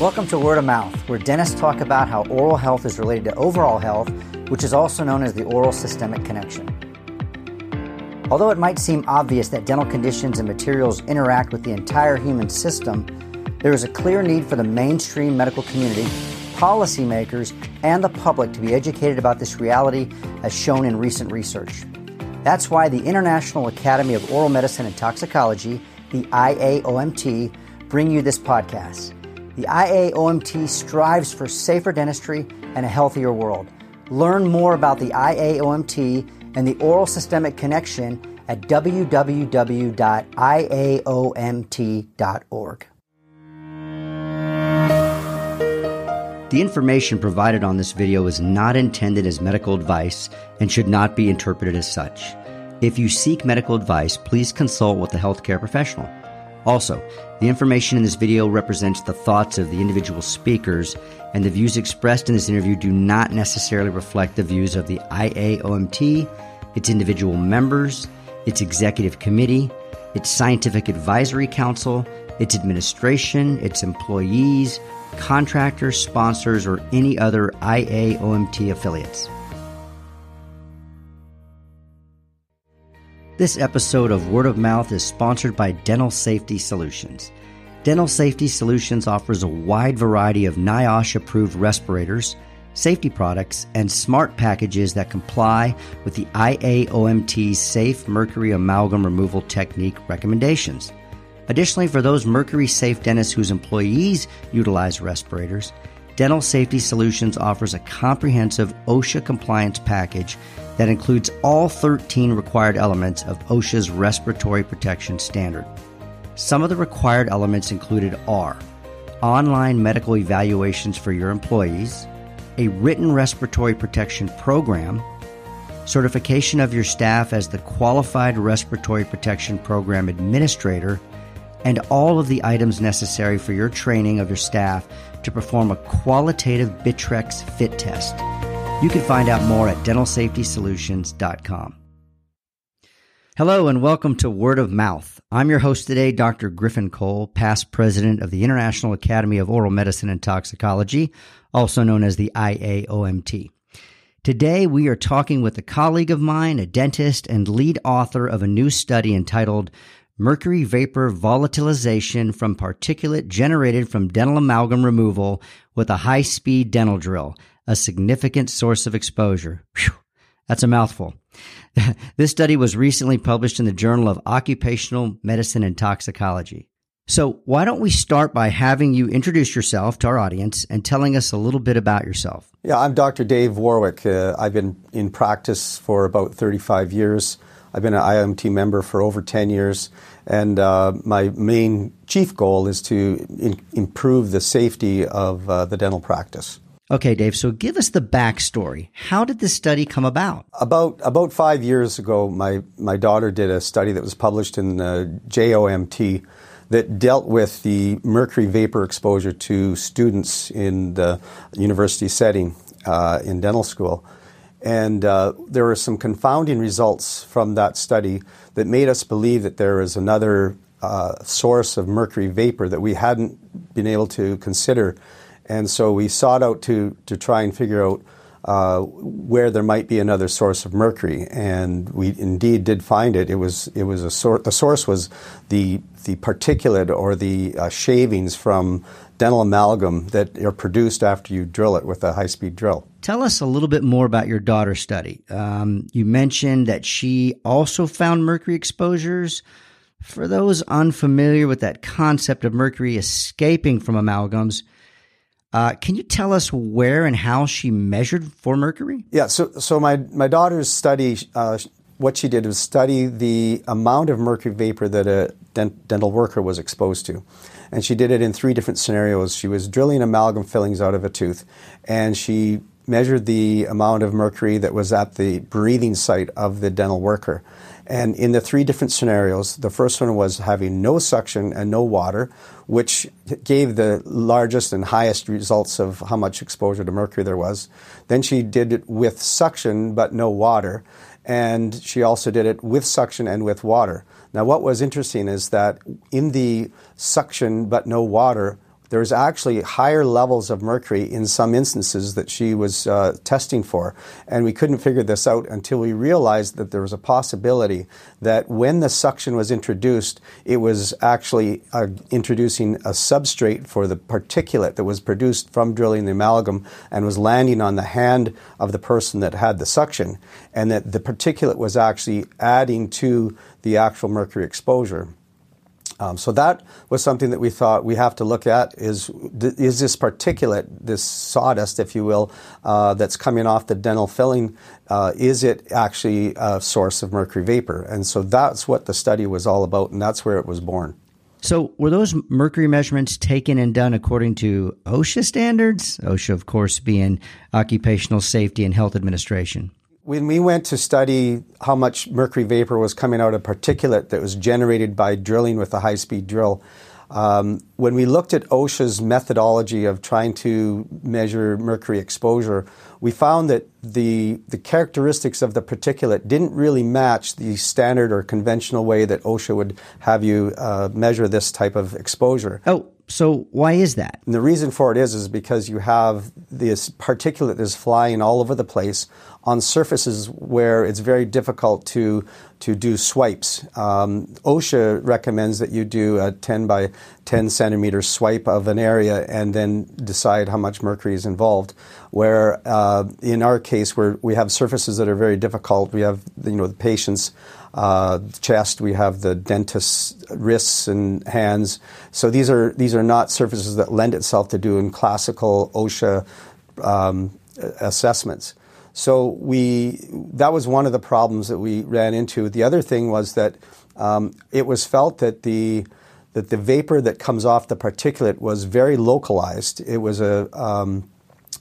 Welcome to Word of Mouth, where dentists talk about how oral health is related to overall health, which is also known as the oral systemic connection. Although it might seem obvious that dental conditions and materials interact with the entire human system, there is a clear need for the mainstream medical community, policymakers, and the public to be educated about this reality as shown in recent research. That's why the International Academy of Oral Medicine and Toxicology, the IAOMT, bring you this podcast. The IAOMT strives for safer dentistry and a healthier world. Learn more about the IAOMT and the oral systemic connection at www.iaomt.org. The information provided on this video is not intended as medical advice and should not be interpreted as such. If you seek medical advice, please consult with a healthcare professional. Also, the information in this video represents the thoughts of the individual speakers, and the views expressed in this interview do not necessarily reflect the views of the IAOMT, its individual members, its executive committee, its scientific advisory council, its administration, its employees, contractors, sponsors, or any other IAOMT affiliates. This episode of Word of Mouth is sponsored by Dental Safety Solutions. Dental Safety Solutions offers a wide variety of NIOSH approved respirators, safety products, and smart packages that comply with the IAOMT's Safe Mercury Amalgam Removal Technique recommendations. Additionally, for those mercury safe dentists whose employees utilize respirators, Dental Safety Solutions offers a comprehensive OSHA compliance package that includes all 13 required elements of OSHA's respiratory protection standard. Some of the required elements included are online medical evaluations for your employees, a written respiratory protection program, certification of your staff as the Qualified Respiratory Protection Program Administrator, and all of the items necessary for your training of your staff to perform a qualitative Bitrex fit test. You can find out more at dentalsafetysolutions.com. Hello and welcome to Word of Mouth. I'm your host today, Dr. Griffin Cole, past president of the International Academy of Oral Medicine and Toxicology, also known as the IAOMT. Today we are talking with a colleague of mine, a dentist and lead author of a new study entitled Mercury Vapor Volatilization from Particulate Generated from Dental Amalgam Removal with a High Speed Dental Drill a significant source of exposure. Whew, that's a mouthful. this study was recently published in the Journal of Occupational Medicine and Toxicology. So, why don't we start by having you introduce yourself to our audience and telling us a little bit about yourself? Yeah, I'm Dr. Dave Warwick. Uh, I've been in practice for about 35 years. I've been an IMT member for over 10 years, and uh, my main chief goal is to in- improve the safety of uh, the dental practice. Okay, Dave. So give us the backstory. How did this study come about? About about five years ago, my my daughter did a study that was published in the JOMT that dealt with the mercury vapor exposure to students in the university setting uh, in dental school. And uh, there were some confounding results from that study that made us believe that there is another uh, source of mercury vapor that we hadn't been able to consider and so we sought out to, to try and figure out uh, where there might be another source of mercury, and we indeed did find it. It was it was a source. The source was the the particulate or the uh, shavings from dental amalgam that are produced after you drill it with a high speed drill. Tell us a little bit more about your daughter's study. Um, you mentioned that she also found mercury exposures. For those unfamiliar with that concept of mercury escaping from amalgams, uh, can you tell us where and how she measured for mercury? Yeah, so so my my daughter's study, uh, what she did was study the amount of mercury vapor that a dent- dental worker was exposed to, and she did it in three different scenarios. She was drilling amalgam fillings out of a tooth, and she measured the amount of mercury that was at the breathing site of the dental worker. And in the three different scenarios, the first one was having no suction and no water, which gave the largest and highest results of how much exposure to mercury there was. Then she did it with suction but no water. And she also did it with suction and with water. Now, what was interesting is that in the suction but no water, there was actually higher levels of mercury in some instances that she was uh, testing for. And we couldn't figure this out until we realized that there was a possibility that when the suction was introduced, it was actually uh, introducing a substrate for the particulate that was produced from drilling the amalgam and was landing on the hand of the person that had the suction, and that the particulate was actually adding to the actual mercury exposure. Um, so that was something that we thought we have to look at is is this particulate, this sawdust, if you will, uh, that's coming off the dental filling, uh, is it actually a source of mercury vapor? And so that's what the study was all about, and that's where it was born. So, were those mercury measurements taken and done according to OSHA standards? OSHA, of course, being Occupational Safety and Health Administration. When we went to study how much mercury vapor was coming out of particulate that was generated by drilling with a high speed drill, um, when we looked at OSHA's methodology of trying to measure mercury exposure, we found that the, the characteristics of the particulate didn't really match the standard or conventional way that OSHA would have you uh, measure this type of exposure. Oh, so why is that? And the reason for it is is because you have this particulate that's flying all over the place on surfaces where it's very difficult to to do swipes. Um, OSHA recommends that you do a 10 by 10 centimeter swipe of an area and then decide how much mercury is involved. Where uh, in our case, where we have surfaces that are very difficult, we have you know the patient's uh, chest, we have the dentist's wrists and hands. So these are these are not surfaces that lend itself to doing classical OSHA um, assessments. So we that was one of the problems that we ran into. The other thing was that um, it was felt that the that the vapor that comes off the particulate was very localized. It was a um,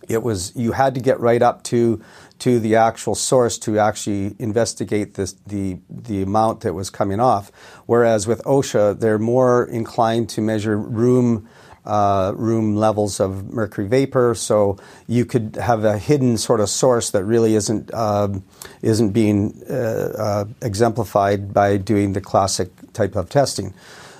it was you had to get right up to to the actual source to actually investigate this, the the amount that was coming off. Whereas with OSHA, they're more inclined to measure room uh, room levels of mercury vapor. So you could have a hidden sort of source that really isn't uh, isn't being uh, uh, exemplified by doing the classic type of testing.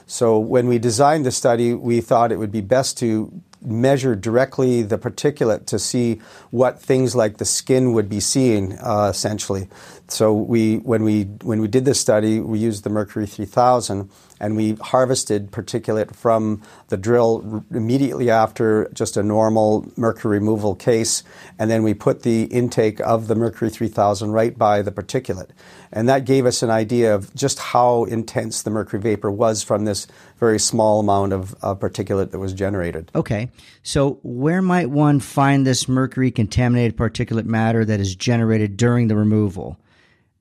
So when we designed the study, we thought it would be best to measure directly the particulate to see what things like the skin would be seeing uh, essentially. So we when we when we did this study, we used the Mercury 3000 and we harvested particulate from the drill immediately after just a normal mercury removal case, and then we put the intake of the Mercury 3000 right by the particulate. And that gave us an idea of just how intense the mercury vapor was from this very small amount of, of particulate that was generated. Okay. So, where might one find this mercury contaminated particulate matter that is generated during the removal?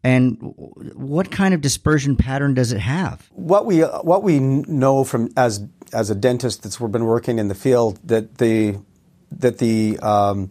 And what kind of dispersion pattern does it have? What we what we know from as as a dentist that's been working in the field that the that the um,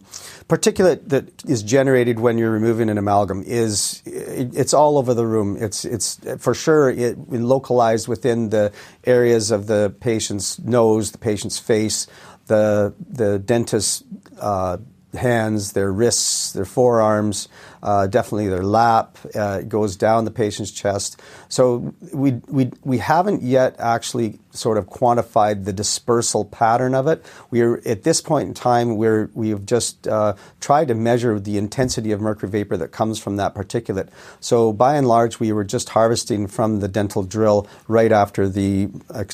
particulate that is generated when you're removing an amalgam is it, it's all over the room. It's it's for sure it, localized within the areas of the patient's nose, the patient's face, the the dentist's uh, hands, their wrists, their forearms, uh, definitely their lap. Uh, it goes down the patient's chest. So we, we, we haven't yet actually sort of quantified the dispersal pattern of it. We're at this point in time we're we've just uh, tried to measure the intensity of mercury vapor that comes from that particulate. So by and large, we were just harvesting from the dental drill right after the,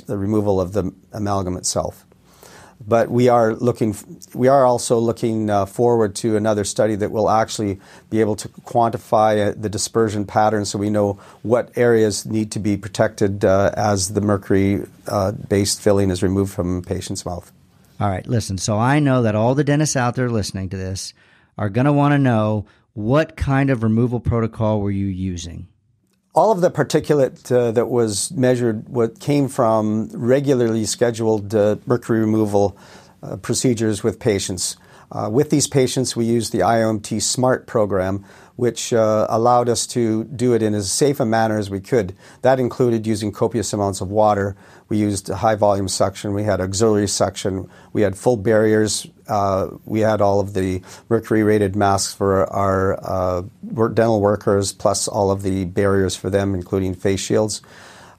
the removal of the amalgam itself but we are looking we are also looking uh, forward to another study that will actually be able to quantify uh, the dispersion pattern so we know what areas need to be protected uh, as the mercury uh, based filling is removed from patient's mouth. All right listen so i know that all the dentists out there listening to this are going to want to know what kind of removal protocol were you using all of the particulate uh, that was measured what came from regularly scheduled uh, mercury removal uh, procedures with patients. Uh, with these patients, we used the IOMT SMART program, which uh, allowed us to do it in as safe a manner as we could. That included using copious amounts of water. We used high volume suction. We had auxiliary suction. We had full barriers. Uh, we had all of the mercury rated masks for our uh, dental workers, plus all of the barriers for them, including face shields.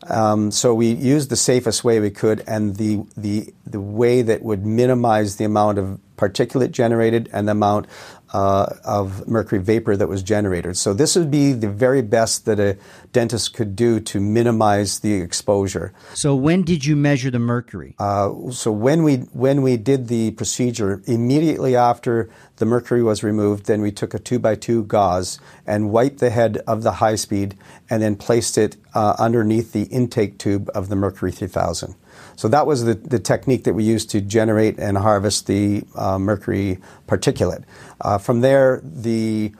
Um, so we used the safest way we could, and the the the way that would minimize the amount of particulate generated and the amount uh, of mercury vapor that was generated. So this would be the very best that a dentist could do to minimize the exposure. So when did you measure the mercury? Uh, so when we when we did the procedure, immediately after the mercury was removed, then we took a two by two gauze and wiped the head of the high speed, and then placed it uh, underneath the intake tube of the Mercury 3000. So that was the, the technique that we used to generate and harvest the uh, mercury particulate. Uh, from there, the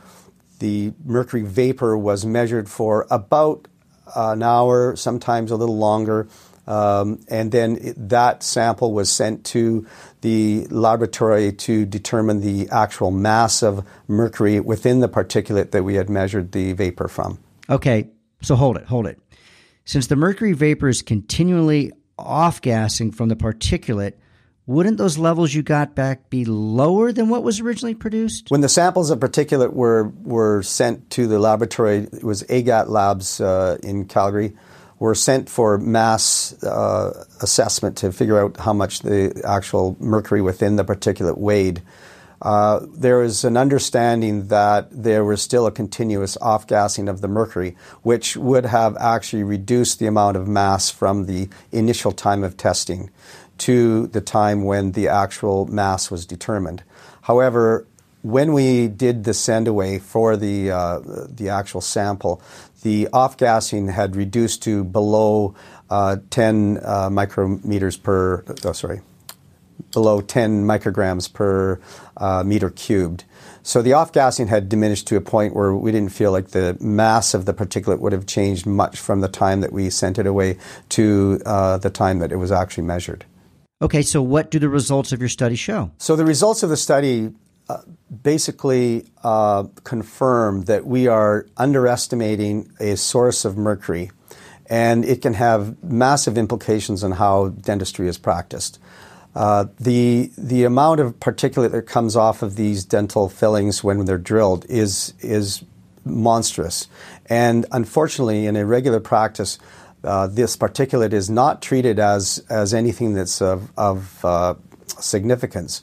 the mercury vapor was measured for about an hour, sometimes a little longer, um, and then it, that sample was sent to the laboratory to determine the actual mass of mercury within the particulate that we had measured the vapor from. Okay, so hold it, hold it. Since the mercury vapor is continually off gassing from the particulate, wouldn't those levels you got back be lower than what was originally produced? When the samples of particulate were, were sent to the laboratory, it was AGAT Labs uh, in Calgary, were sent for mass uh, assessment to figure out how much the actual mercury within the particulate weighed. Uh, there an understanding that there was still a continuous off gassing of the mercury, which would have actually reduced the amount of mass from the initial time of testing to the time when the actual mass was determined. However, when we did the send away for the uh, the actual sample, the off gassing had reduced to below uh, 10 uh, micrometers per. Oh, sorry, below 10 micrograms per uh, meter cubed. So the off gassing had diminished to a point where we didn't feel like the mass of the particulate would have changed much from the time that we sent it away to uh, the time that it was actually measured. Okay, so what do the results of your study show? So the results of the study uh, basically uh, confirm that we are underestimating a source of mercury, and it can have massive implications on how dentistry is practiced. Uh, the the amount of particulate that comes off of these dental fillings when they're drilled is is monstrous, and unfortunately, in a regular practice, uh, this particulate is not treated as as anything that's of, of uh, significance.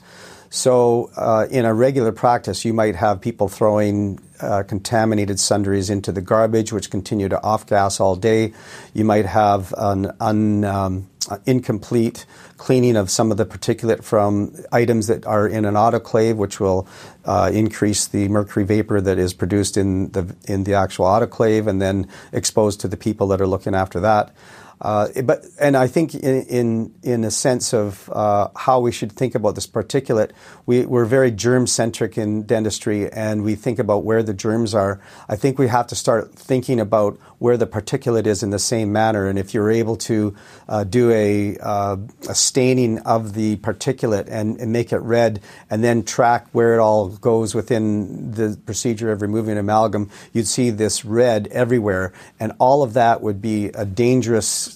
So, uh, in a regular practice, you might have people throwing uh, contaminated sundries into the garbage, which continue to off gas all day. You might have an un, um, incomplete cleaning of some of the particulate from items that are in an autoclave, which will uh, increase the mercury vapor that is produced in the in the actual autoclave, and then exposed to the people that are looking after that. Uh, but and I think in in, in a sense of uh, how we should think about this particulate, we, we're very germ centric in dentistry, and we think about where the germs are. I think we have to start thinking about where the particulate is in the same manner. And if you're able to uh, do a, uh, a, staining of the particulate and, and, make it red, and then track where it all goes within the procedure of removing amalgam, you'd see this red everywhere, and all of that would be a dangerous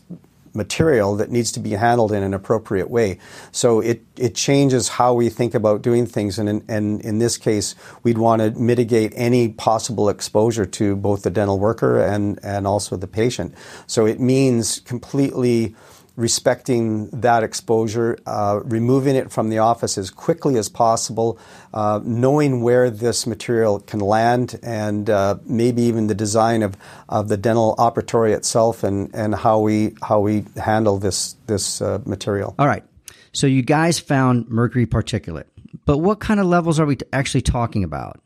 material that needs to be handled in an appropriate way. So it, it changes how we think about doing things. And in, and in this case, we'd want to mitigate any possible exposure to both the dental worker and, and also the patient. So it means completely respecting that exposure, uh, removing it from the office as quickly as possible, uh, knowing where this material can land, and uh, maybe even the design of, of the dental operatory itself and, and how we how we handle this this uh, material. All right. So you guys found mercury particulate, but what kind of levels are we actually talking about?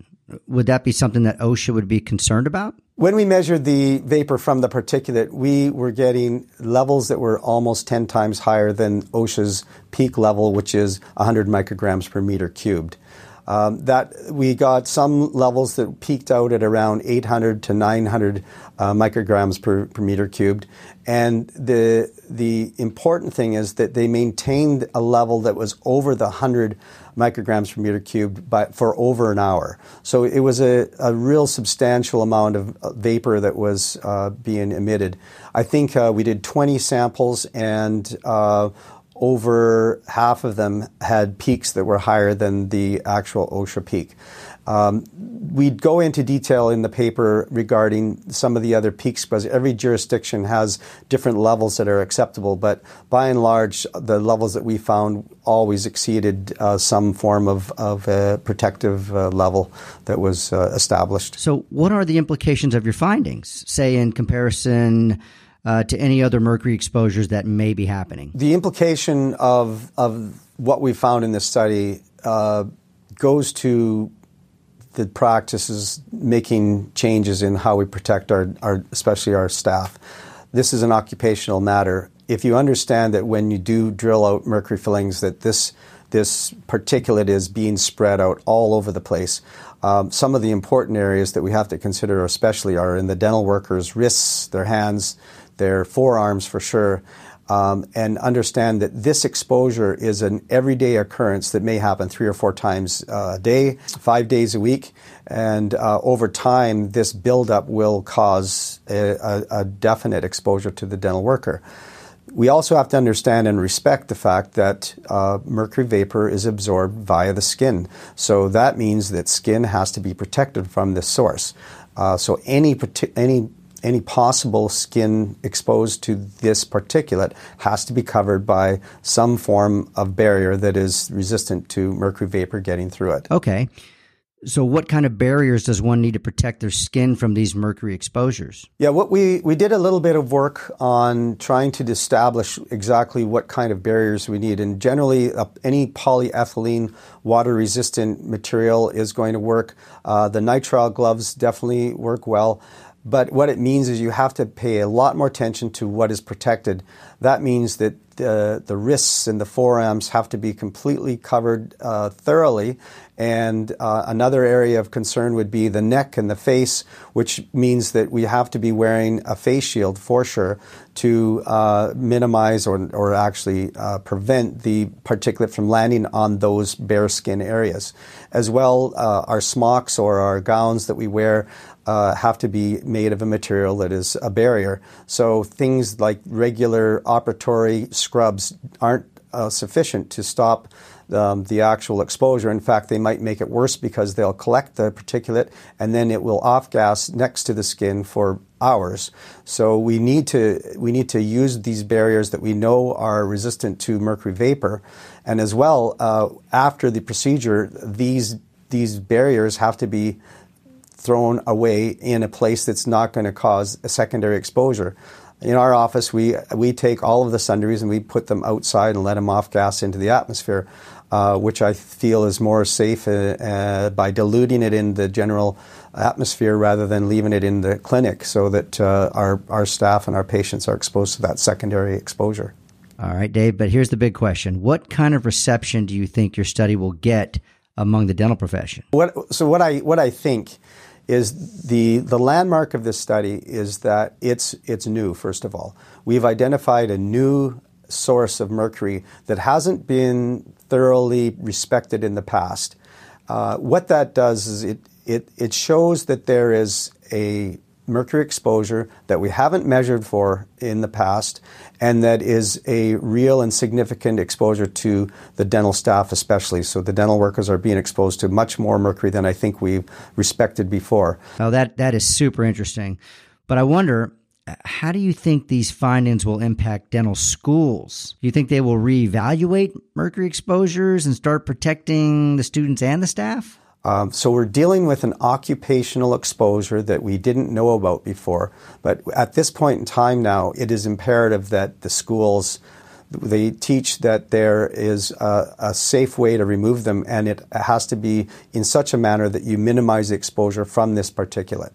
Would that be something that OSHA would be concerned about? When we measured the vapor from the particulate, we were getting levels that were almost 10 times higher than OSHA's peak level, which is 100 micrograms per meter cubed. Um, that we got some levels that peaked out at around 800 to 900 uh, micrograms per, per meter cubed, and the the important thing is that they maintained a level that was over the 100 micrograms per meter cubed by, for over an hour. So it was a, a real substantial amount of uh, vapor that was uh, being emitted. I think uh, we did 20 samples and uh, over half of them had peaks that were higher than the actual OSHA peak. Um, we'd go into detail in the paper regarding some of the other peaks because every jurisdiction has different levels that are acceptable, but by and large, the levels that we found always exceeded uh, some form of, of a protective uh, level that was uh, established. So, what are the implications of your findings, say, in comparison? Uh, to any other mercury exposures that may be happening? The implication of, of what we found in this study uh, goes to the practice is making changes in how we protect our, our, especially our staff. This is an occupational matter. If you understand that when you do drill out mercury fillings, that this this particulate is being spread out all over the place. Um, some of the important areas that we have to consider, especially, are in the dental workers' wrists, their hands, their forearms for sure, um, and understand that this exposure is an everyday occurrence that may happen three or four times a day, five days a week, and uh, over time, this buildup will cause a, a, a definite exposure to the dental worker. We also have to understand and respect the fact that uh, mercury vapor is absorbed via the skin. So that means that skin has to be protected from this source. Uh, so any any any possible skin exposed to this particulate has to be covered by some form of barrier that is resistant to mercury vapor getting through it. Okay. So, what kind of barriers does one need to protect their skin from these mercury exposures? Yeah, what we, we did a little bit of work on trying to establish exactly what kind of barriers we need. And generally, uh, any polyethylene water resistant material is going to work. Uh, the nitrile gloves definitely work well. But what it means is you have to pay a lot more attention to what is protected. That means that the, the wrists and the forearms have to be completely covered uh, thoroughly. And uh, another area of concern would be the neck and the face, which means that we have to be wearing a face shield for sure to uh, minimize or, or actually uh, prevent the particulate from landing on those bare skin areas. As well, uh, our smocks or our gowns that we wear uh, have to be made of a material that is a barrier. So things like regular operatory scrubs aren't uh, sufficient to stop um, the actual exposure. In fact, they might make it worse because they'll collect the particulate and then it will off gas next to the skin for hours. So we need to we need to use these barriers that we know are resistant to mercury vapor, and as well uh, after the procedure, these these barriers have to be thrown away in a place that's not going to cause a secondary exposure. In our office, we, we take all of the sundries and we put them outside and let them off gas into the atmosphere, uh, which I feel is more safe uh, uh, by diluting it in the general atmosphere rather than leaving it in the clinic so that uh, our, our staff and our patients are exposed to that secondary exposure. All right, Dave, but here's the big question. What kind of reception do you think your study will get among the dental profession? What, so, what I, what I think is the, the landmark of this study is that it's, it's new, first of all. We've identified a new source of mercury that hasn't been thoroughly respected in the past. Uh, what that does is it, it, it shows that there is a mercury exposure that we haven't measured for in the past and that is a real and significant exposure to the dental staff especially so the dental workers are being exposed to much more mercury than i think we've respected before oh that that is super interesting but i wonder how do you think these findings will impact dental schools? Do you think they will reevaluate mercury exposures and start protecting the students and the staff? Um, so we're dealing with an occupational exposure that we didn't know about before. But at this point in time now, it is imperative that the schools they teach that there is a, a, safe way to remove them, and it has to be in such a manner that you minimize the exposure from this particulate.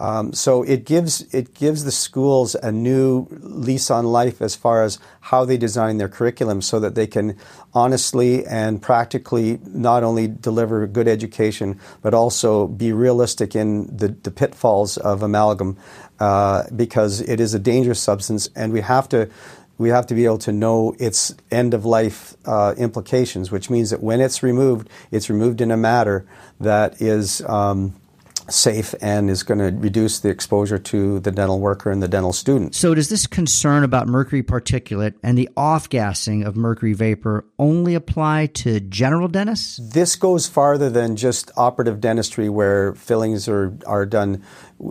Um, so it gives it gives the schools a new lease on life as far as how they design their curriculum, so that they can honestly and practically not only deliver good education, but also be realistic in the, the pitfalls of amalgam, uh, because it is a dangerous substance, and we have to we have to be able to know its end of life uh, implications, which means that when it's removed, it's removed in a manner that is um, safe and is going to reduce the exposure to the dental worker and the dental student. So, does this concern about mercury particulate and the off gassing of mercury vapor only apply to general dentists? This goes farther than just operative dentistry where fillings are, are done.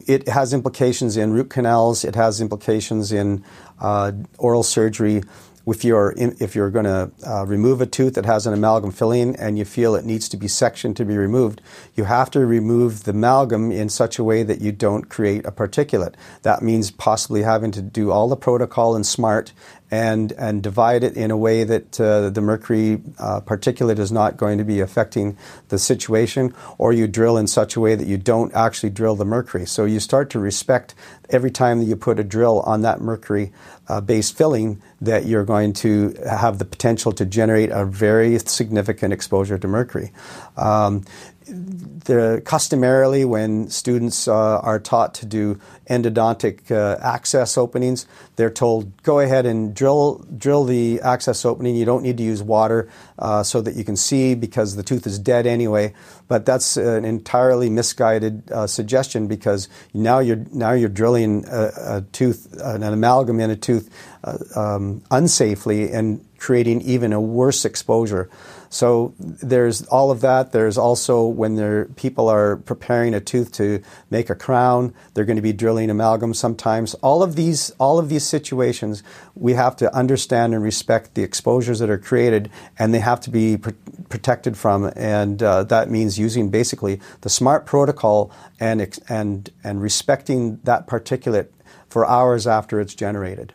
It has implications in root canals, it has implications in uh, oral surgery if you're in, if you're going to uh, remove a tooth that has an amalgam filling and you feel it needs to be sectioned to be removed, you have to remove the amalgam in such a way that you don't create a particulate. That means possibly having to do all the protocol in SMART and and divide it in a way that uh, the mercury uh, particulate is not going to be affecting the situation, or you drill in such a way that you don't actually drill the mercury. So you start to respect every time that you put a drill on that mercury uh, based filling that you're going to have the potential to generate a very significant exposure to mercury. Um, the, customarily, when students uh, are taught to do endodontic uh, access openings, they're told go ahead and drill drill the access opening. You don't need to use water uh, so that you can see because the tooth is dead anyway. But that's an entirely misguided uh, suggestion because now you're now you're drilling a, a tooth, an amalgam in a tooth, uh, um, unsafely and creating even a worse exposure. So there's all of that. There's also when people are preparing a tooth to make a crown, they're going to be drilling amalgam sometimes. All of these, all of these situations, we have to understand and respect the exposures that are created, and they have to be pr- protected from. And uh, that means using basically the SMART protocol and and and respecting that particulate for hours after it's generated.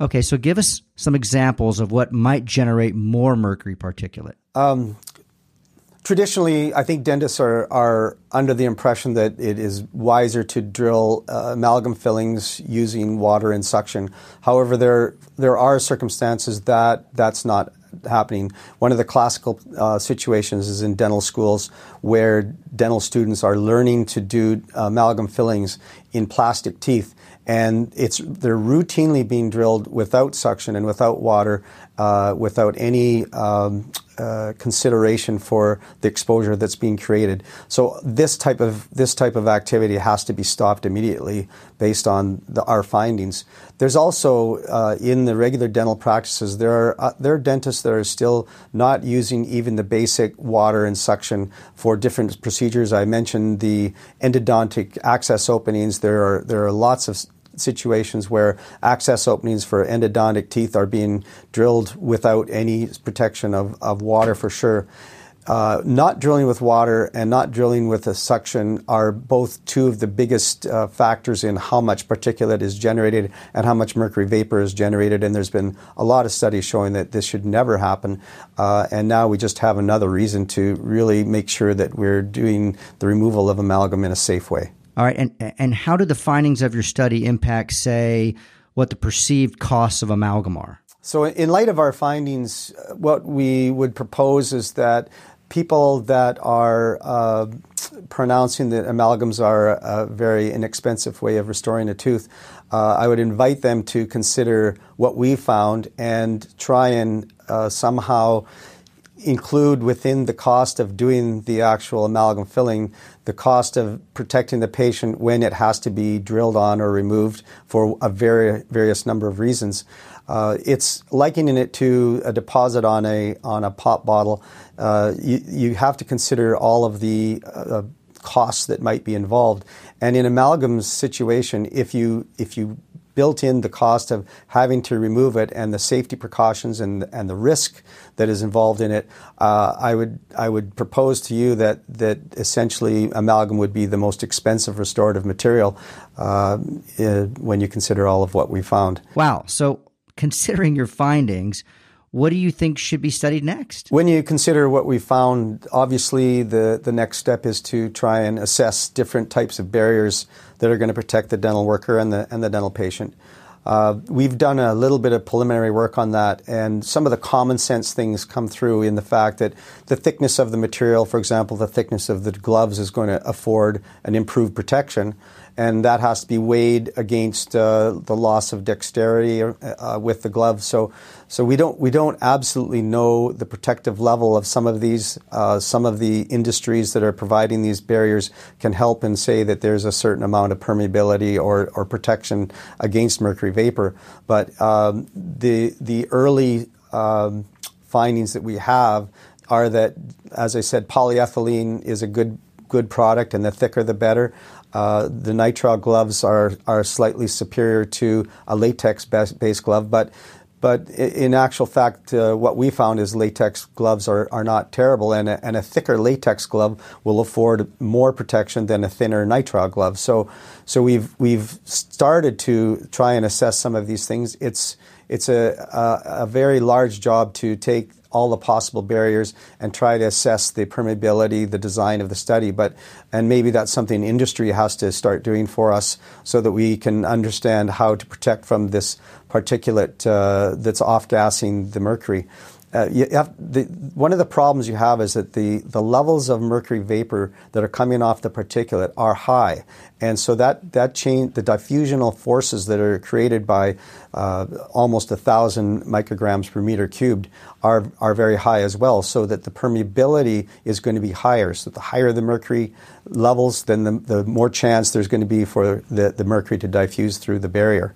Okay, so give us some examples of what might generate more mercury particulate. Um, traditionally, I think dentists are, are under the impression that it is wiser to drill uh, amalgam fillings using water and suction. However, there there are circumstances that that's not happening. One of the classical uh, situations is in dental schools where dental students are learning to do amalgam fillings in plastic teeth and it's they're routinely being drilled without suction and without water, uh, without any um, uh, consideration for the exposure that's being created. So this type of this type of activity has to be stopped immediately based on the, our findings. There's also uh, in the regular dental practices there are uh, there are dentists that are still not using even the basic water and suction for different procedures. I mentioned the endodontic access openings. There are there are lots of situations where access openings for endodontic teeth are being drilled without any protection of, of water for sure. Uh, not drilling with water and not drilling with a suction are both two of the biggest uh, factors in how much particulate is generated and how much mercury vapor is generated. And there's been a lot of studies showing that this should never happen. Uh, and now we just have another reason to really make sure that we're doing the removal of amalgam in a safe way. All right, and and how did the findings of your study impact, say, what the perceived costs of amalgam are? So, in light of our findings, uh, what we would propose is that people that are uh, pronouncing that amalgams are a very inexpensive way of restoring a tooth, uh, I would invite them to consider what we found and try and uh, somehow include within the cost of doing the actual amalgam filling the cost of protecting the patient when it has to be drilled on or removed for a very various number of reasons. Uh, it's likening it to a deposit on a on a pop bottle. Uh, you, you have to consider all of the uh, costs that might be involved. And in amalgam's situation, if you if you built in the cost of having to remove it and the safety precautions and, and the risk that is involved in it, uh, I would I would propose to you that that essentially amalgam would be the most expensive restorative material uh, when you consider all of what we found. Wow! So considering your findings. What do you think should be studied next? When you consider what we found, obviously the, the next step is to try and assess different types of barriers that are going to protect the dental worker and the, and the dental patient. Uh, we've done a little bit of preliminary work on that, and some of the common sense things come through in the fact that the thickness of the material, for example, the thickness of the gloves is going to afford an improved protection. And that has to be weighed against uh, the loss of dexterity uh, with the glove. So, so we don't we don't absolutely know the protective level of some of these. Uh, some of the industries that are providing these barriers can help and say that there's a certain amount of permeability or, or protection against mercury vapor. But um, the the early um, findings that we have are that, as I said, polyethylene is a good good product, and the thicker the better. Uh, the nitrile gloves are, are slightly superior to a latex based glove, but but in actual fact, uh, what we found is latex gloves are, are not terrible, and a, and a thicker latex glove will afford more protection than a thinner nitrile glove. So, so we've we've started to try and assess some of these things. It's it's a, a, a very large job to take all the possible barriers and try to assess the permeability, the design of the study. But and maybe that's something industry has to start doing for us, so that we can understand how to protect from this particulate uh, that's off gassing the mercury. Uh, the, one of the problems you have is that the, the levels of mercury vapor that are coming off the particulate are high. And so that, that change, the diffusional forces that are created by uh, almost a thousand micrograms per meter cubed are, are very high as well, so that the permeability is going to be higher. So the higher the mercury levels, then the, the more chance there's going to be for the, the mercury to diffuse through the barrier.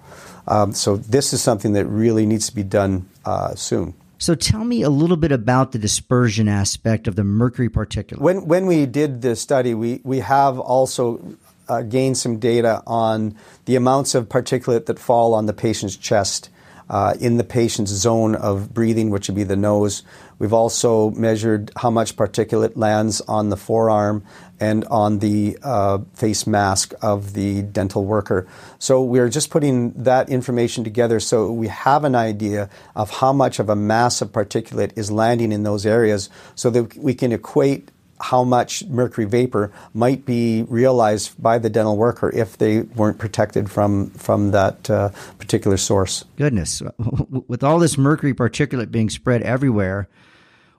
Um, so this is something that really needs to be done uh, soon. So tell me a little bit about the dispersion aspect of the mercury particulate. When, when we did this study, we, we have also uh, gained some data on the amounts of particulate that fall on the patient's chest uh, in the patient's zone of breathing, which would be the nose. We've also measured how much particulate lands on the forearm and on the uh, face mask of the dental worker. So we're just putting that information together so we have an idea of how much of a mass of particulate is landing in those areas so that we can equate how much mercury vapor might be realized by the dental worker if they weren't protected from from that uh, particular source. Goodness, with all this mercury particulate being spread everywhere,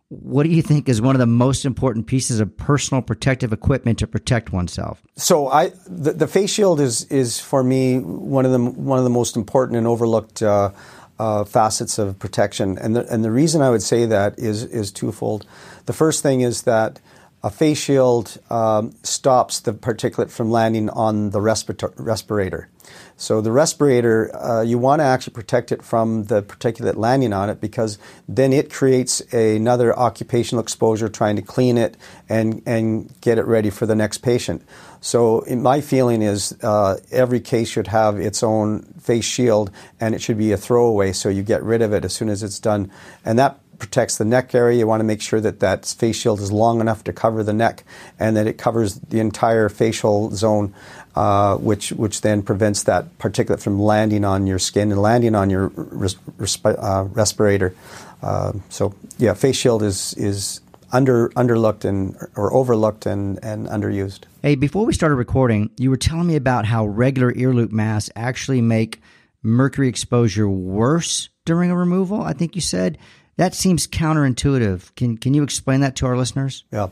what do you think is one of the most important pieces of personal protective equipment to protect oneself? So I the, the face shield is is for me one of the one of the most important and overlooked. Uh, uh, facets of protection, and the, and the reason I would say that is is twofold. The first thing is that a face shield um, stops the particulate from landing on the respirator. So the respirator, uh, you want to actually protect it from the particulate landing on it because then it creates another occupational exposure trying to clean it and, and get it ready for the next patient. So my feeling is uh, every case should have its own face shield and it should be a throwaway so you get rid of it as soon as it's done. And that protects the neck area. You want to make sure that that face shield is long enough to cover the neck and that it covers the entire facial zone, uh, which which then prevents that particulate from landing on your skin and landing on your res- resp- uh, respirator. Uh, so yeah, face shield is is under underlooked and or overlooked and, and underused. Hey, before we started recording, you were telling me about how regular ear loop masks actually make mercury exposure worse during a removal. I think you said that seems counterintuitive. Can can you explain that to our listeners? Yeah.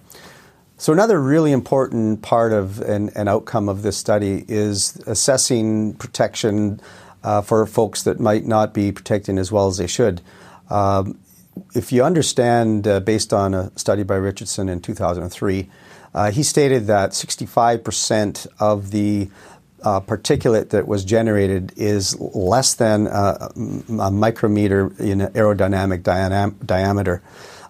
So another really important part of an, an outcome of this study is assessing protection uh, for folks that might not be protecting as well as they should. Um, if you understand, uh, based on a study by Richardson in 2003, uh, he stated that 65% of the uh, particulate that was generated is less than uh, a micrometer in aerodynamic diameter.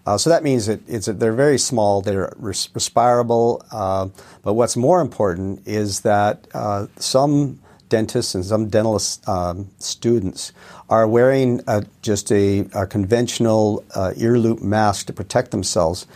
Uh, so that means that it's, they're very small, they're res- respirable, uh, but what's more important is that uh, some dentists and some dental um, students are wearing just a, a conventional uh, ear loop mask to protect themselves.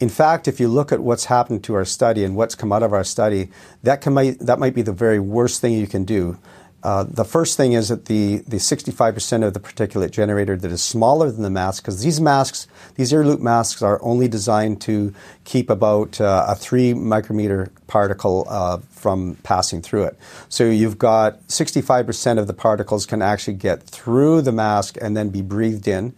In fact, if you look at what's happened to our study and what's come out of our study, that, can, that might be the very worst thing you can do. Uh, the first thing is that the, the 65% of the particulate generator that is smaller than the mask, because these masks, these ear loop masks are only designed to keep about uh, a three micrometer particle uh, from passing through it. So you've got 65% of the particles can actually get through the mask and then be breathed in.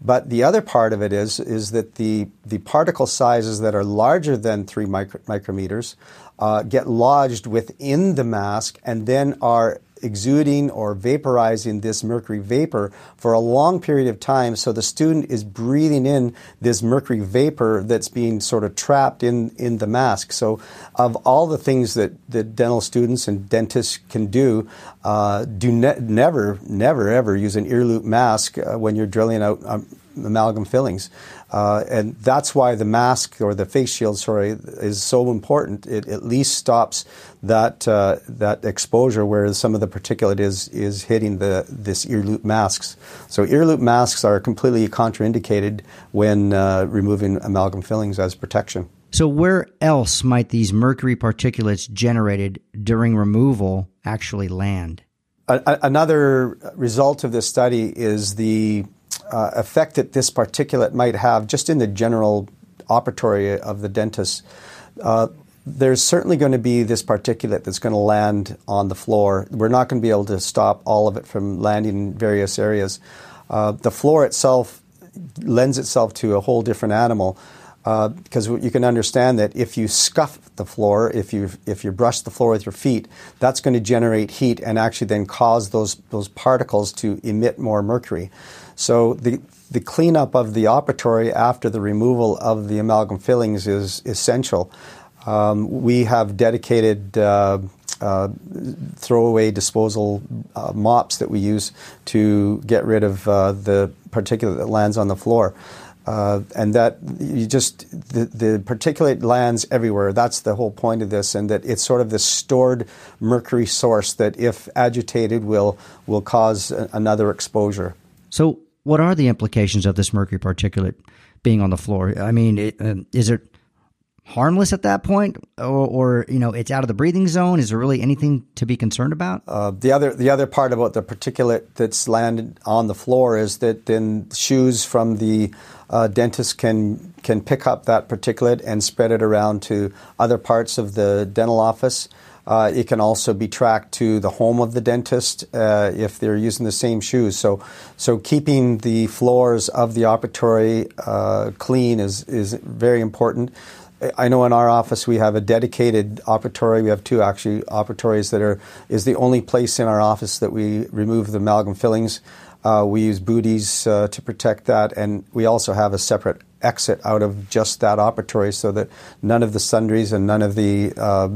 But the other part of it is is that the the particle sizes that are larger than three micro- micrometers uh, get lodged within the mask and then are exuding or vaporizing this mercury vapor for a long period of time. So the student is breathing in this mercury vapor that's being sort of trapped in, in the mask. So, of all the things that, that dental students and dentists can do, uh, do ne- never, never, ever use an ear loop mask uh, when you're drilling out um, amalgam fillings. Uh, and that's why the mask or the face shield, sorry, is so important. It at least stops that uh, that exposure where some of the particulate is is hitting the this ear loop masks. So ear loop masks are completely contraindicated when uh, removing amalgam fillings as protection. So where else might these mercury particulates generated during removal actually land? Another result of this study is the uh, effect that this particulate might have just in the general operatory of the dentist. Uh, there's certainly going to be this particulate that's going to land on the floor. We're not going to be able to stop all of it from landing in various areas. Uh, the floor itself lends itself to a whole different animal because uh, you can understand that if you scuff the floor, if you if you brush the floor with your feet, that's going to generate heat and actually then cause those those particles to emit more mercury. So the the cleanup of the operatory after the removal of the amalgam fillings is essential. Um, we have dedicated uh, uh, throwaway disposal uh, mops that we use to get rid of uh, the particulate that lands on the floor. Uh, and that you just the, the particulate lands everywhere. That's the whole point of this, and that it's sort of this stored mercury source that, if agitated, will will cause a, another exposure. So, what are the implications of this mercury particulate being on the floor? I mean, it, uh, is it harmless at that point, or, or, you know, it's out of the breathing zone? Is there really anything to be concerned about? Uh, the other the other part about the particulate that's landed on the floor is that then shoes from the uh, dentist can can pick up that particulate and spread it around to other parts of the dental office. Uh, it can also be tracked to the home of the dentist uh, if they're using the same shoes. So, so keeping the floors of the operatory uh, clean is is very important. I know in our office we have a dedicated operatory. We have two actually operatories that are is the only place in our office that we remove the amalgam fillings. Uh, we use booties uh, to protect that, and we also have a separate exit out of just that operatory so that none of the sundries and none of the uh,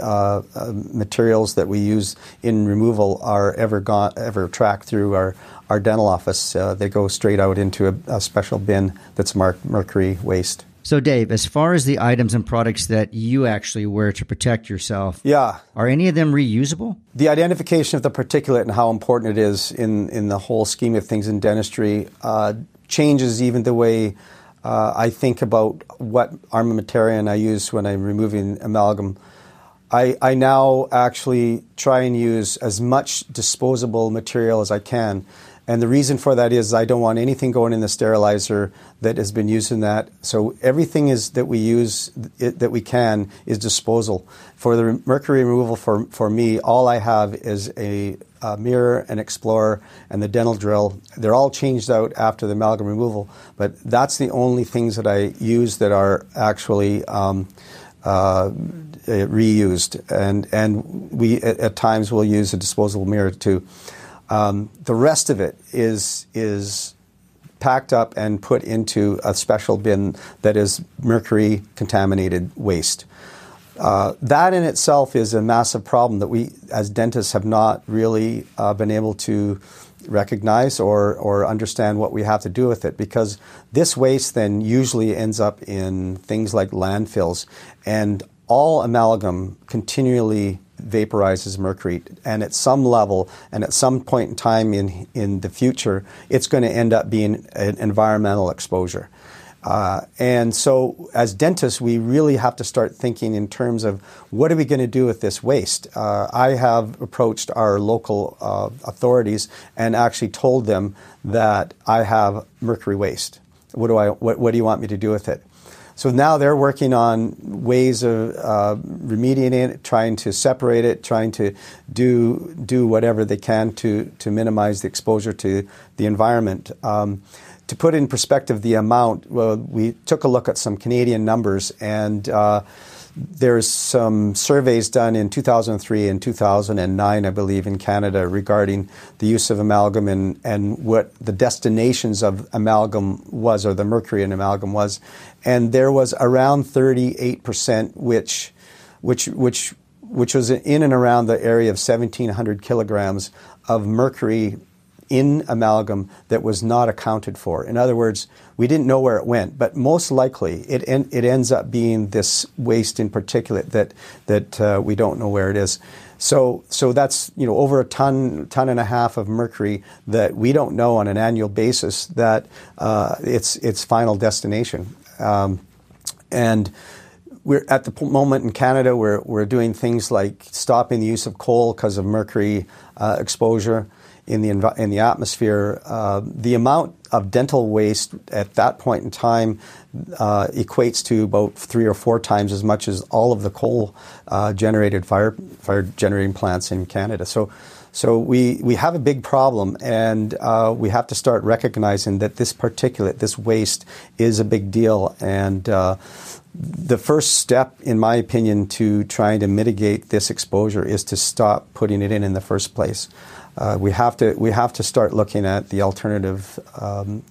uh, uh materials that we use in removal are ever gone, ever tracked through our, our dental office. Uh, they go straight out into a, a special bin that's marked mercury waste. So, Dave, as far as the items and products that you actually wear to protect yourself, yeah, are any of them reusable? The identification of the particulate and how important it is in in the whole scheme of things in dentistry uh, changes even the way uh, I think about what armamentarium I use when I'm removing amalgam. I, I now actually try and use as much disposable material as I can and the reason for that is I don't want anything going in the sterilizer that has been used in that. So everything is that we use it, that we can is disposal. For the mercury removal for, for me, all I have is a, a mirror, an explorer, and the dental drill. They're all changed out after the amalgam removal, but that's the only things that I use that are actually um, uh, reused. And and we at, at times will use a disposable mirror too. Um, the rest of it is is packed up and put into a special bin that is mercury contaminated waste. Uh, that in itself is a massive problem that we, as dentists, have not really uh, been able to recognize or, or understand what we have to do with it because this waste then usually ends up in things like landfills and all amalgam continually vaporizes mercury. And at some level and at some point in time in, in the future, it's going to end up being an environmental exposure. Uh, and so, as dentists, we really have to start thinking in terms of what are we going to do with this waste. Uh, I have approached our local uh, authorities and actually told them that I have mercury waste. What do I? What, what do you want me to do with it? So now they're working on ways of uh, remediating it, trying to separate it, trying to do do whatever they can to to minimize the exposure to the environment. Um, to put in perspective the amount, well, we took a look at some Canadian numbers, and uh, there's some surveys done in 2003 and 2009, I believe, in Canada regarding the use of amalgam and, and what the destinations of amalgam was, or the mercury in amalgam was. And there was around 38%, which, which, which, which was in and around the area of 1,700 kilograms of mercury in amalgam that was not accounted for. In other words, we didn't know where it went, but most likely it en- it ends up being this waste in particulate that that uh, we don't know where it is. So so that's you know over a ton ton and a half of mercury that we don't know on an annual basis that uh, its its final destination. Um, and we're at the moment in Canada, we're, we're doing things like stopping the use of coal because of mercury uh, exposure in the env- in the atmosphere. Uh, the amount of dental waste at that point in time uh, equates to about three or four times as much as all of the coal uh, generated fire fire generating plants in Canada. So. So we, we have a big problem, and uh, we have to start recognizing that this particulate, this waste, is a big deal. And uh, the first step, in my opinion, to trying to mitigate this exposure is to stop putting it in in the first place. Uh, we have to we have to start looking at the alternative um,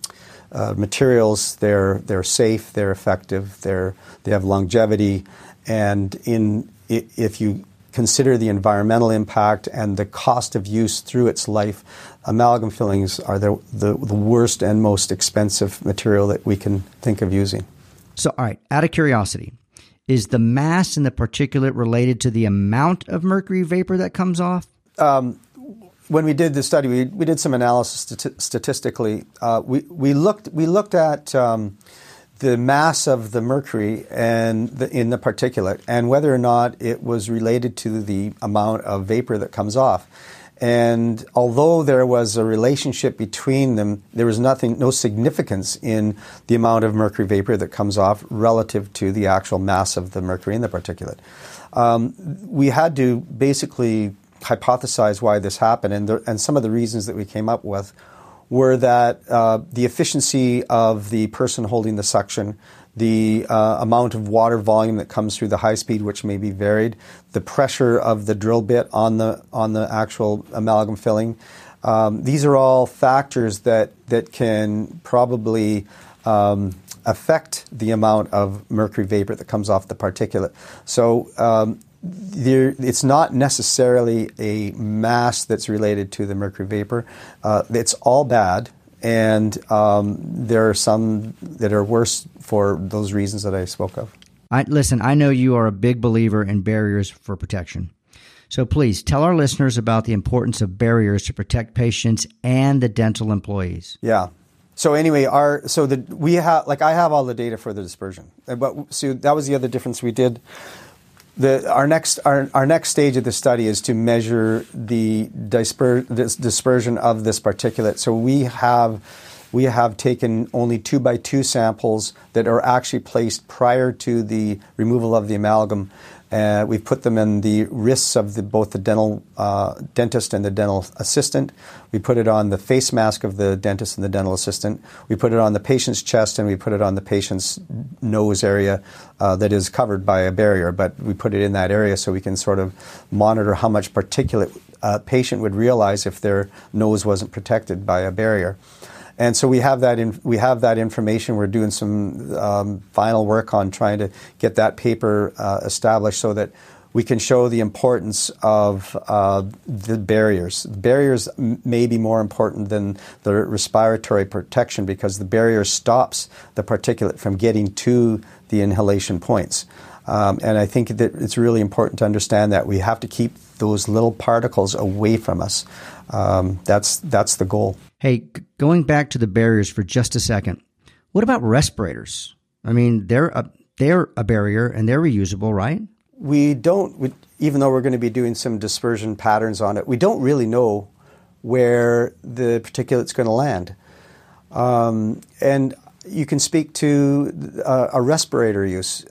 uh, materials. They're they're safe, they're effective, they're they have longevity, and in if you consider the environmental impact and the cost of use through its life, amalgam fillings are the, the, the worst and most expensive material that we can think of using. So, all right, out of curiosity, is the mass in the particulate related to the amount of mercury vapor that comes off? Um, when we did the study, we, we did some analysis stati- statistically. Uh, we, we looked we looked at um, the mass of the mercury and the, in the particulate, and whether or not it was related to the amount of vapor that comes off. And although there was a relationship between them, there was nothing, no significance in the amount of mercury vapor that comes off relative to the actual mass of the mercury in the particulate. Um, we had to basically hypothesize why this happened, and, the, and some of the reasons that we came up with were that uh, the efficiency of the person holding the suction, the uh, amount of water volume that comes through the high speed, which may be varied, the pressure of the drill bit on the on the actual amalgam filling. Um, these are all factors that that can probably um, affect the amount of mercury vapor that comes off the particulate. So um, there, it's not necessarily a mass that's related to the mercury vapor. Uh, it's all bad, and um, there are some that are worse for those reasons that I spoke of. I, listen, I know you are a big believer in barriers for protection. So please tell our listeners about the importance of barriers to protect patients and the dental employees. Yeah. So anyway, our so the we have like I have all the data for the dispersion, but so that was the other difference we did the, our next our, our next stage of the study is to measure the disper, dispersion of this particulate. So we have we have taken only two by two samples that are actually placed prior to the removal of the amalgam uh, we've put them in the wrists of the, both the dental uh, dentist and the dental assistant. We put it on the face mask of the dentist and the dental assistant. We put it on the patient's chest and we put it on the patient's nose area uh, that is covered by a barrier. But we put it in that area so we can sort of monitor how much particulate a patient would realize if their nose wasn't protected by a barrier. And so we have that in, we have that information. We're doing some um, final work on trying to get that paper uh, established so that we can show the importance of uh, the barriers. Barriers may be more important than the respiratory protection because the barrier stops the particulate from getting to the inhalation points. Um, and I think that it's really important to understand that we have to keep those little particles away from us. Um, that's that's the goal. Hey, going back to the barriers for just a second, what about respirators? I mean, they're a, they're a barrier and they're reusable, right? We don't, we, even though we're going to be doing some dispersion patterns on it, we don't really know where the particulate's going to land. Um, and you can speak to uh, a respirator use.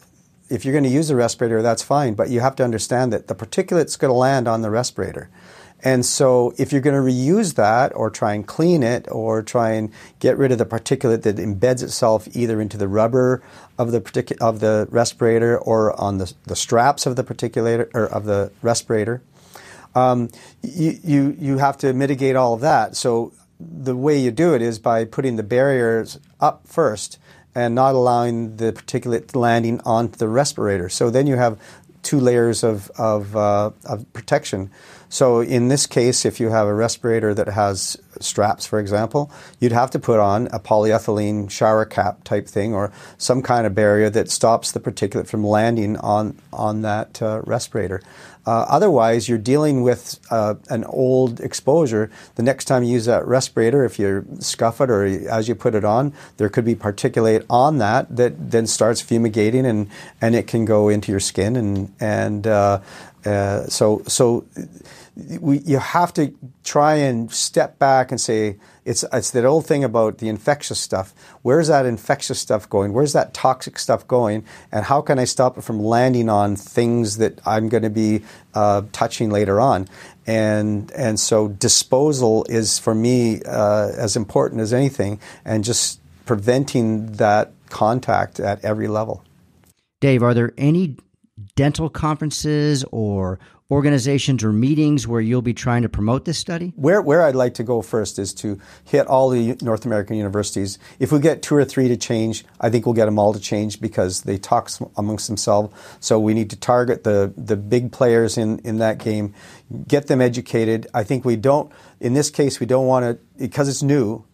If you're going to use a respirator, that's fine, but you have to understand that the particulate's going to land on the respirator. And so if you're going to reuse that or try and clean it or try and get rid of the particulate that embeds itself either into the rubber of the particu- of the respirator or on the, the straps of the particulator or of the respirator, um, you, you, you have to mitigate all of that. So the way you do it is by putting the barriers up first and not allowing the particulate landing onto the respirator. So then you have two layers of, of, uh, of protection. So in this case, if you have a respirator that has straps, for example, you'd have to put on a polyethylene shower cap type thing or some kind of barrier that stops the particulate from landing on on that uh, respirator. Uh, otherwise, you're dealing with uh, an old exposure. The next time you use that respirator, if you scuff it or as you put it on, there could be particulate on that that then starts fumigating and, and it can go into your skin and and uh, uh, so so we, you have to try and step back and say it's it's that old thing about the infectious stuff. Where's that infectious stuff going? Where's that toxic stuff going? And how can I stop it from landing on things that I'm going to be uh, touching later on? And and so disposal is for me uh, as important as anything, and just preventing that contact at every level. Dave, are there any dental conferences or organizations or meetings where you'll be trying to promote this study? Where, where I'd like to go first is to hit all the North American universities. If we get two or three to change, I think we'll get them all to change because they talk amongst themselves. So we need to target the, the big players in, in that game, get them educated. I think we don't, in this case, we don't want to, because it's new,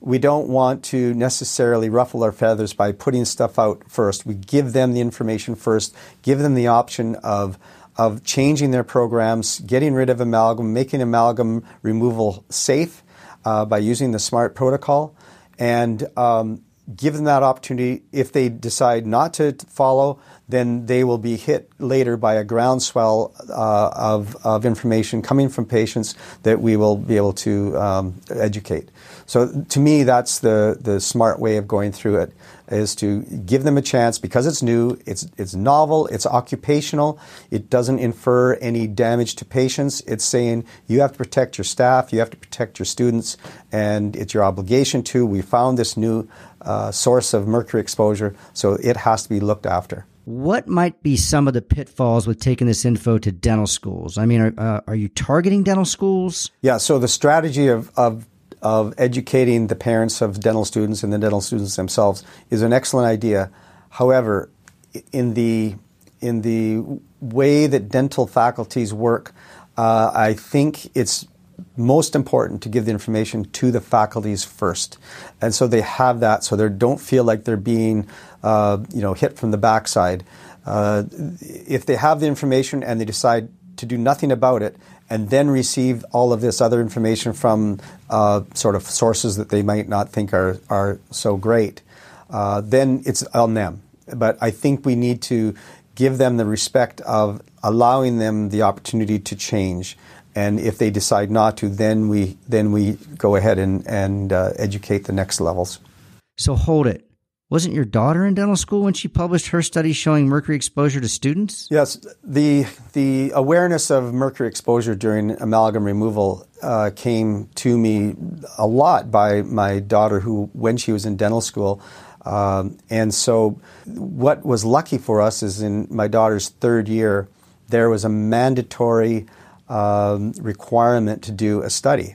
we don't want to necessarily ruffle our feathers by putting stuff out first. We give them the information first, give them the option of of changing their programs, getting rid of amalgam, making amalgam removal safe uh, by using the SMART protocol, and um, give them that opportunity. If they decide not to follow, then they will be hit later by a groundswell uh, of, of information coming from patients that we will be able to um, educate. So to me, that's the, the smart way of going through it is to give them a chance because it's new, it's, it's novel, it's occupational, it doesn't infer any damage to patients. It's saying you have to protect your staff, you have to protect your students, and it's your obligation to. We found this new uh, source of mercury exposure, so it has to be looked after. What might be some of the pitfalls with taking this info to dental schools? I mean, are, uh, are you targeting dental schools? Yeah, so the strategy of, of of educating the parents of dental students and the dental students themselves is an excellent idea. However, in the in the way that dental faculties work, uh, I think it's most important to give the information to the faculties first, and so they have that, so they don't feel like they're being, uh, you know, hit from the backside. Uh, if they have the information and they decide to do nothing about it, and then receive all of this other information from uh, sort of sources that they might not think are, are so great, uh, then it's on them. But I think we need to give them the respect of allowing them the opportunity to change. And if they decide not to, then we then we go ahead and, and uh, educate the next levels. So hold it. Wasn't your daughter in dental school when she published her study showing mercury exposure to students? Yes, the the awareness of mercury exposure during amalgam removal uh, came to me a lot by my daughter, who when she was in dental school. Um, and so, what was lucky for us is in my daughter's third year, there was a mandatory um, requirement to do a study.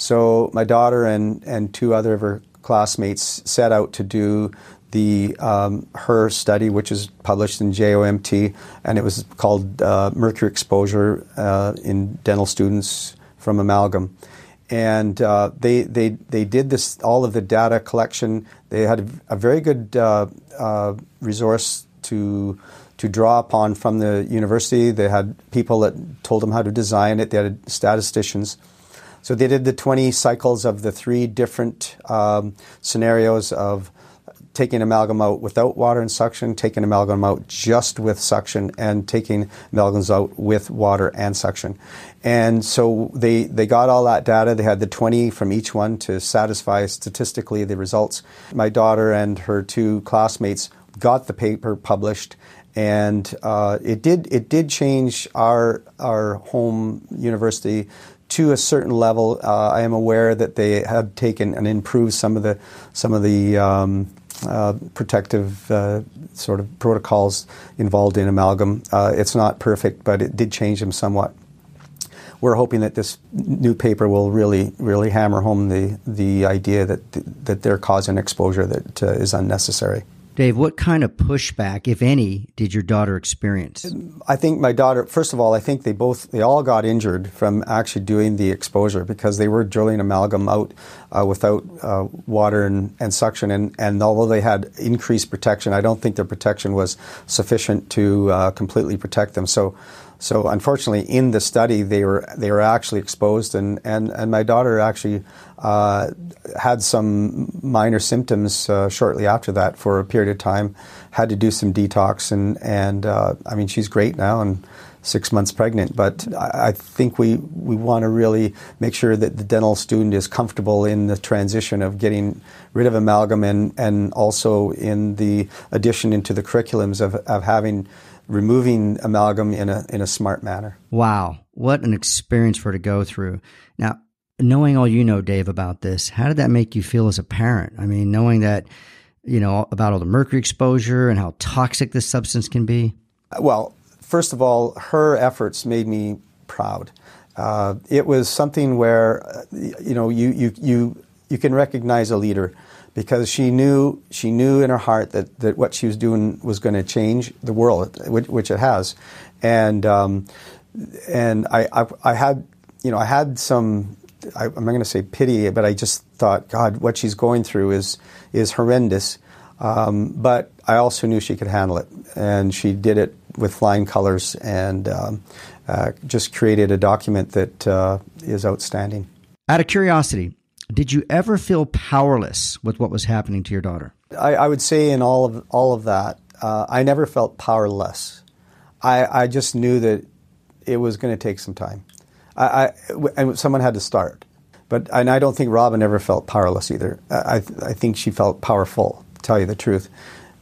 So my daughter and, and two other of her classmates set out to do the um, her study, which is published in JOMT, and it was called uh, Mercury Exposure uh, in Dental Students from Amalgam. And uh, they, they, they did this, all of the data collection. They had a, a very good uh, uh, resource to, to draw upon from the university. They had people that told them how to design it, they had statisticians. So they did the 20 cycles of the three different um, scenarios of taking amalgam out without water and suction, taking amalgam out just with suction, and taking amalgams out with water and suction. And so they, they got all that data. They had the 20 from each one to satisfy statistically the results. My daughter and her two classmates got the paper published and uh, it did it did change our our home university to a certain level. Uh, I am aware that they have taken and improved some of the some of the um, uh, protective uh, sort of protocols involved in amalgam. Uh, it's not perfect, but it did change them somewhat. We're hoping that this new paper will really, really hammer home the, the idea that, that they're causing exposure that uh, is unnecessary. Dave, what kind of pushback, if any, did your daughter experience? I think my daughter, first of all, I think they both, they all got injured from actually doing the exposure because they were drilling amalgam out uh, without uh, water and, and suction. And, and although they had increased protection, I don't think their protection was sufficient to uh, completely protect them. So, so unfortunately, in the study, they were they were actually exposed, and and, and my daughter actually uh, had some minor symptoms uh, shortly after that for a period of time. Had to do some detox, and and uh, I mean she's great now and six months pregnant. But I, I think we we want to really make sure that the dental student is comfortable in the transition of getting rid of amalgam and and also in the addition into the curriculums of of having removing amalgam in a in a smart manner. Wow, what an experience for her to go through. Now, knowing all you know, Dave, about this, how did that make you feel as a parent? I mean, knowing that you know about all the mercury exposure and how toxic this substance can be. Well, first of all, her efforts made me proud. Uh, it was something where uh, you know you you you you can recognize a leader because she knew she knew in her heart that, that what she was doing was going to change the world, which, which it has, and um, and I, I, I had you know I had some I, am not going to say pity, but I just thought God, what she's going through is is horrendous. Um, but I also knew she could handle it, and she did it with flying colors, and um, uh, just created a document that uh, is outstanding. Out of curiosity, did you ever feel powerless with what was happening to your daughter? I, I would say in all of all of that, uh, I never felt powerless. I, I just knew that it was going to take some time. I, I, and someone had to start. But and I don't think Robin ever felt powerless either. I, I think she felt powerful. To tell you the truth,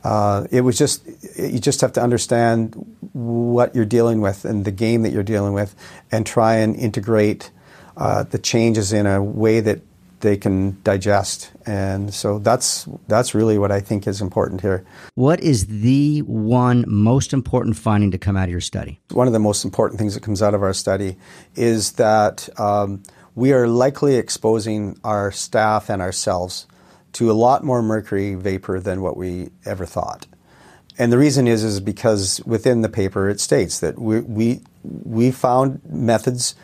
uh, it was just you just have to understand what you're dealing with and the game that you're dealing with, and try and integrate uh, the changes in a way that they can digest. And so that's that's really what I think is important here. What is the one most important finding to come out of your study? One of the most important things that comes out of our study is that um, we are likely exposing our staff and ourselves to a lot more mercury vapor than what we ever thought. And the reason is is because within the paper it states that we we, we found methods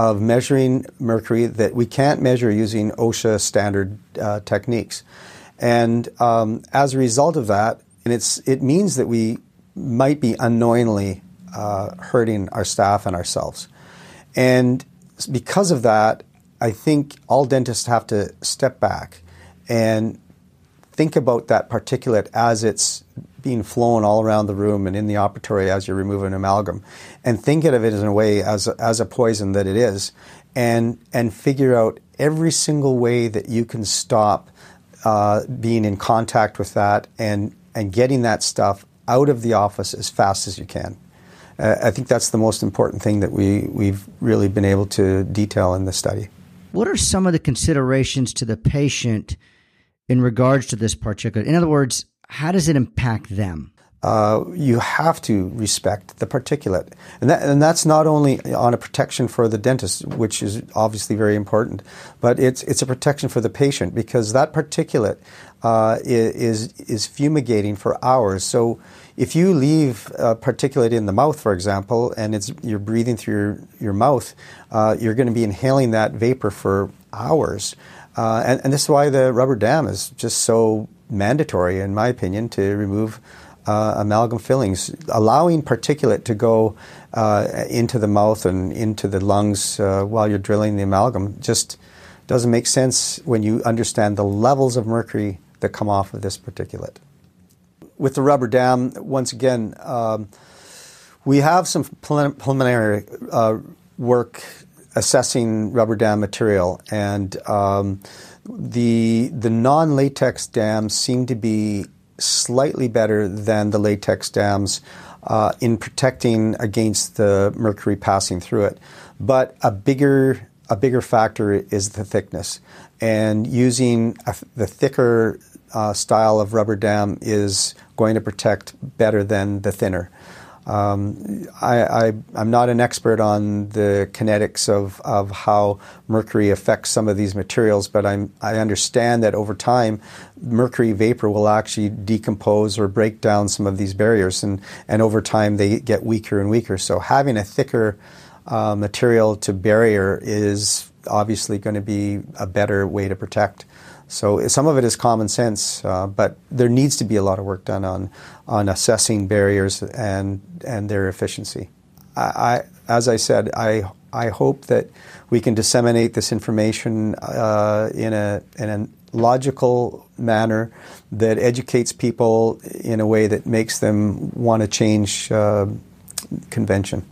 of measuring mercury that we can't measure using OSHA standard uh, techniques. And um, as a result of that, and it's, it means that we might be unknowingly uh, hurting our staff and ourselves. And because of that, I think all dentists have to step back and think about that particulate as it's being flown all around the room and in the operatory as you're removing amalgam, and think of it in a way as a, as a poison that it is, and and figure out every single way that you can stop uh, being in contact with that and and getting that stuff out of the office as fast as you can. Uh, I think that's the most important thing that we we've really been able to detail in the study. What are some of the considerations to the patient in regards to this particular? In other words, how does it impact them? Uh, you have to respect the particulate, and that, and that's not only on a protection for the dentist, which is obviously very important, but it's it's a protection for the patient because that particulate uh, is is fumigating for hours. So if you leave a particulate in the mouth, for example, and it's you're breathing through your, your mouth, uh, you're going to be inhaling that vapor for hours, uh, and, and this is why the rubber dam is just so mandatory, in my opinion, to remove uh, amalgam fillings. Allowing particulate to go uh, into the mouth and into the lungs uh, while you're drilling the amalgam just doesn't make sense when you understand the levels of mercury that come off of this particulate. With the rubber dam, once again, um, we have some preliminary uh, work assessing rubber dam material, and um, the the non latex dams seem to be slightly better than the latex dams uh, in protecting against the mercury passing through it. But a bigger a bigger factor is the thickness, and using a, the thicker uh, style of rubber dam is going to protect better than the thinner. Um, I, am not an expert on the kinetics of, of how mercury affects some of these materials, but I'm, I understand that over time, mercury vapor will actually decompose or break down some of these barriers, and, and over time they get weaker and weaker. So having a thicker uh, material to barrier is obviously going to be a better way to protect. So some of it is common sense, uh, but there needs to be a lot of work done on on assessing barriers and and their efficiency. I, I as I said, I I hope that we can disseminate this information uh, in a in a logical manner that educates people in a way that makes them want to change uh, convention.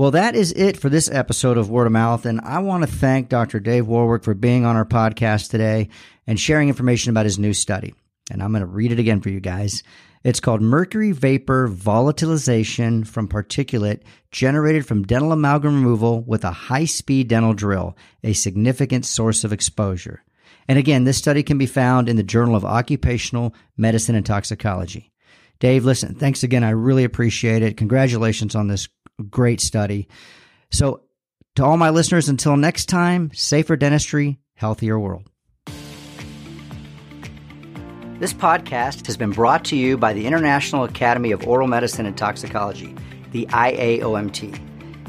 Well, that is it for this episode of Word of Mouth. And I want to thank Dr. Dave Warwick for being on our podcast today and sharing information about his new study. And I'm going to read it again for you guys. It's called Mercury Vapor Volatilization from Particulate Generated from Dental Amalgam Removal with a High Speed Dental Drill, a Significant Source of Exposure. And again, this study can be found in the Journal of Occupational Medicine and Toxicology. Dave, listen, thanks again. I really appreciate it. Congratulations on this great study. So, to all my listeners, until next time, safer dentistry, healthier world. This podcast has been brought to you by the International Academy of Oral Medicine and Toxicology, the IAOMT.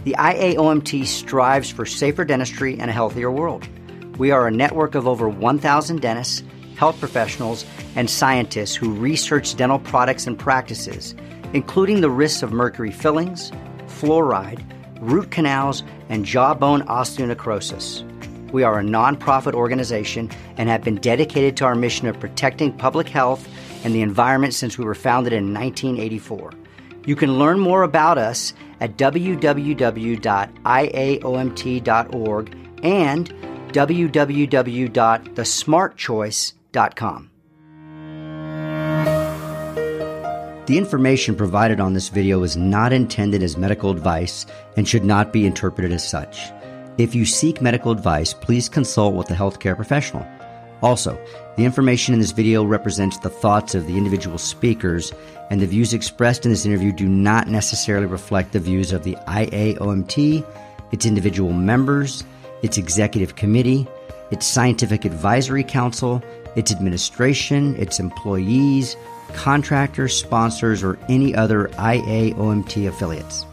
The IAOMT strives for safer dentistry and a healthier world. We are a network of over 1,000 dentists, health professionals, and scientists who research dental products and practices, including the risks of mercury fillings fluoride, root canals, and jawbone osteonecrosis. We are a nonprofit organization and have been dedicated to our mission of protecting public health and the environment since we were founded in 1984. You can learn more about us at www.iaomt.org and www.thesmartchoice.com. The information provided on this video is not intended as medical advice and should not be interpreted as such. If you seek medical advice, please consult with a healthcare professional. Also, the information in this video represents the thoughts of the individual speakers, and the views expressed in this interview do not necessarily reflect the views of the IAOMT, its individual members, its executive committee, its scientific advisory council, its administration, its employees, contractors, sponsors, or any other IAOMT affiliates.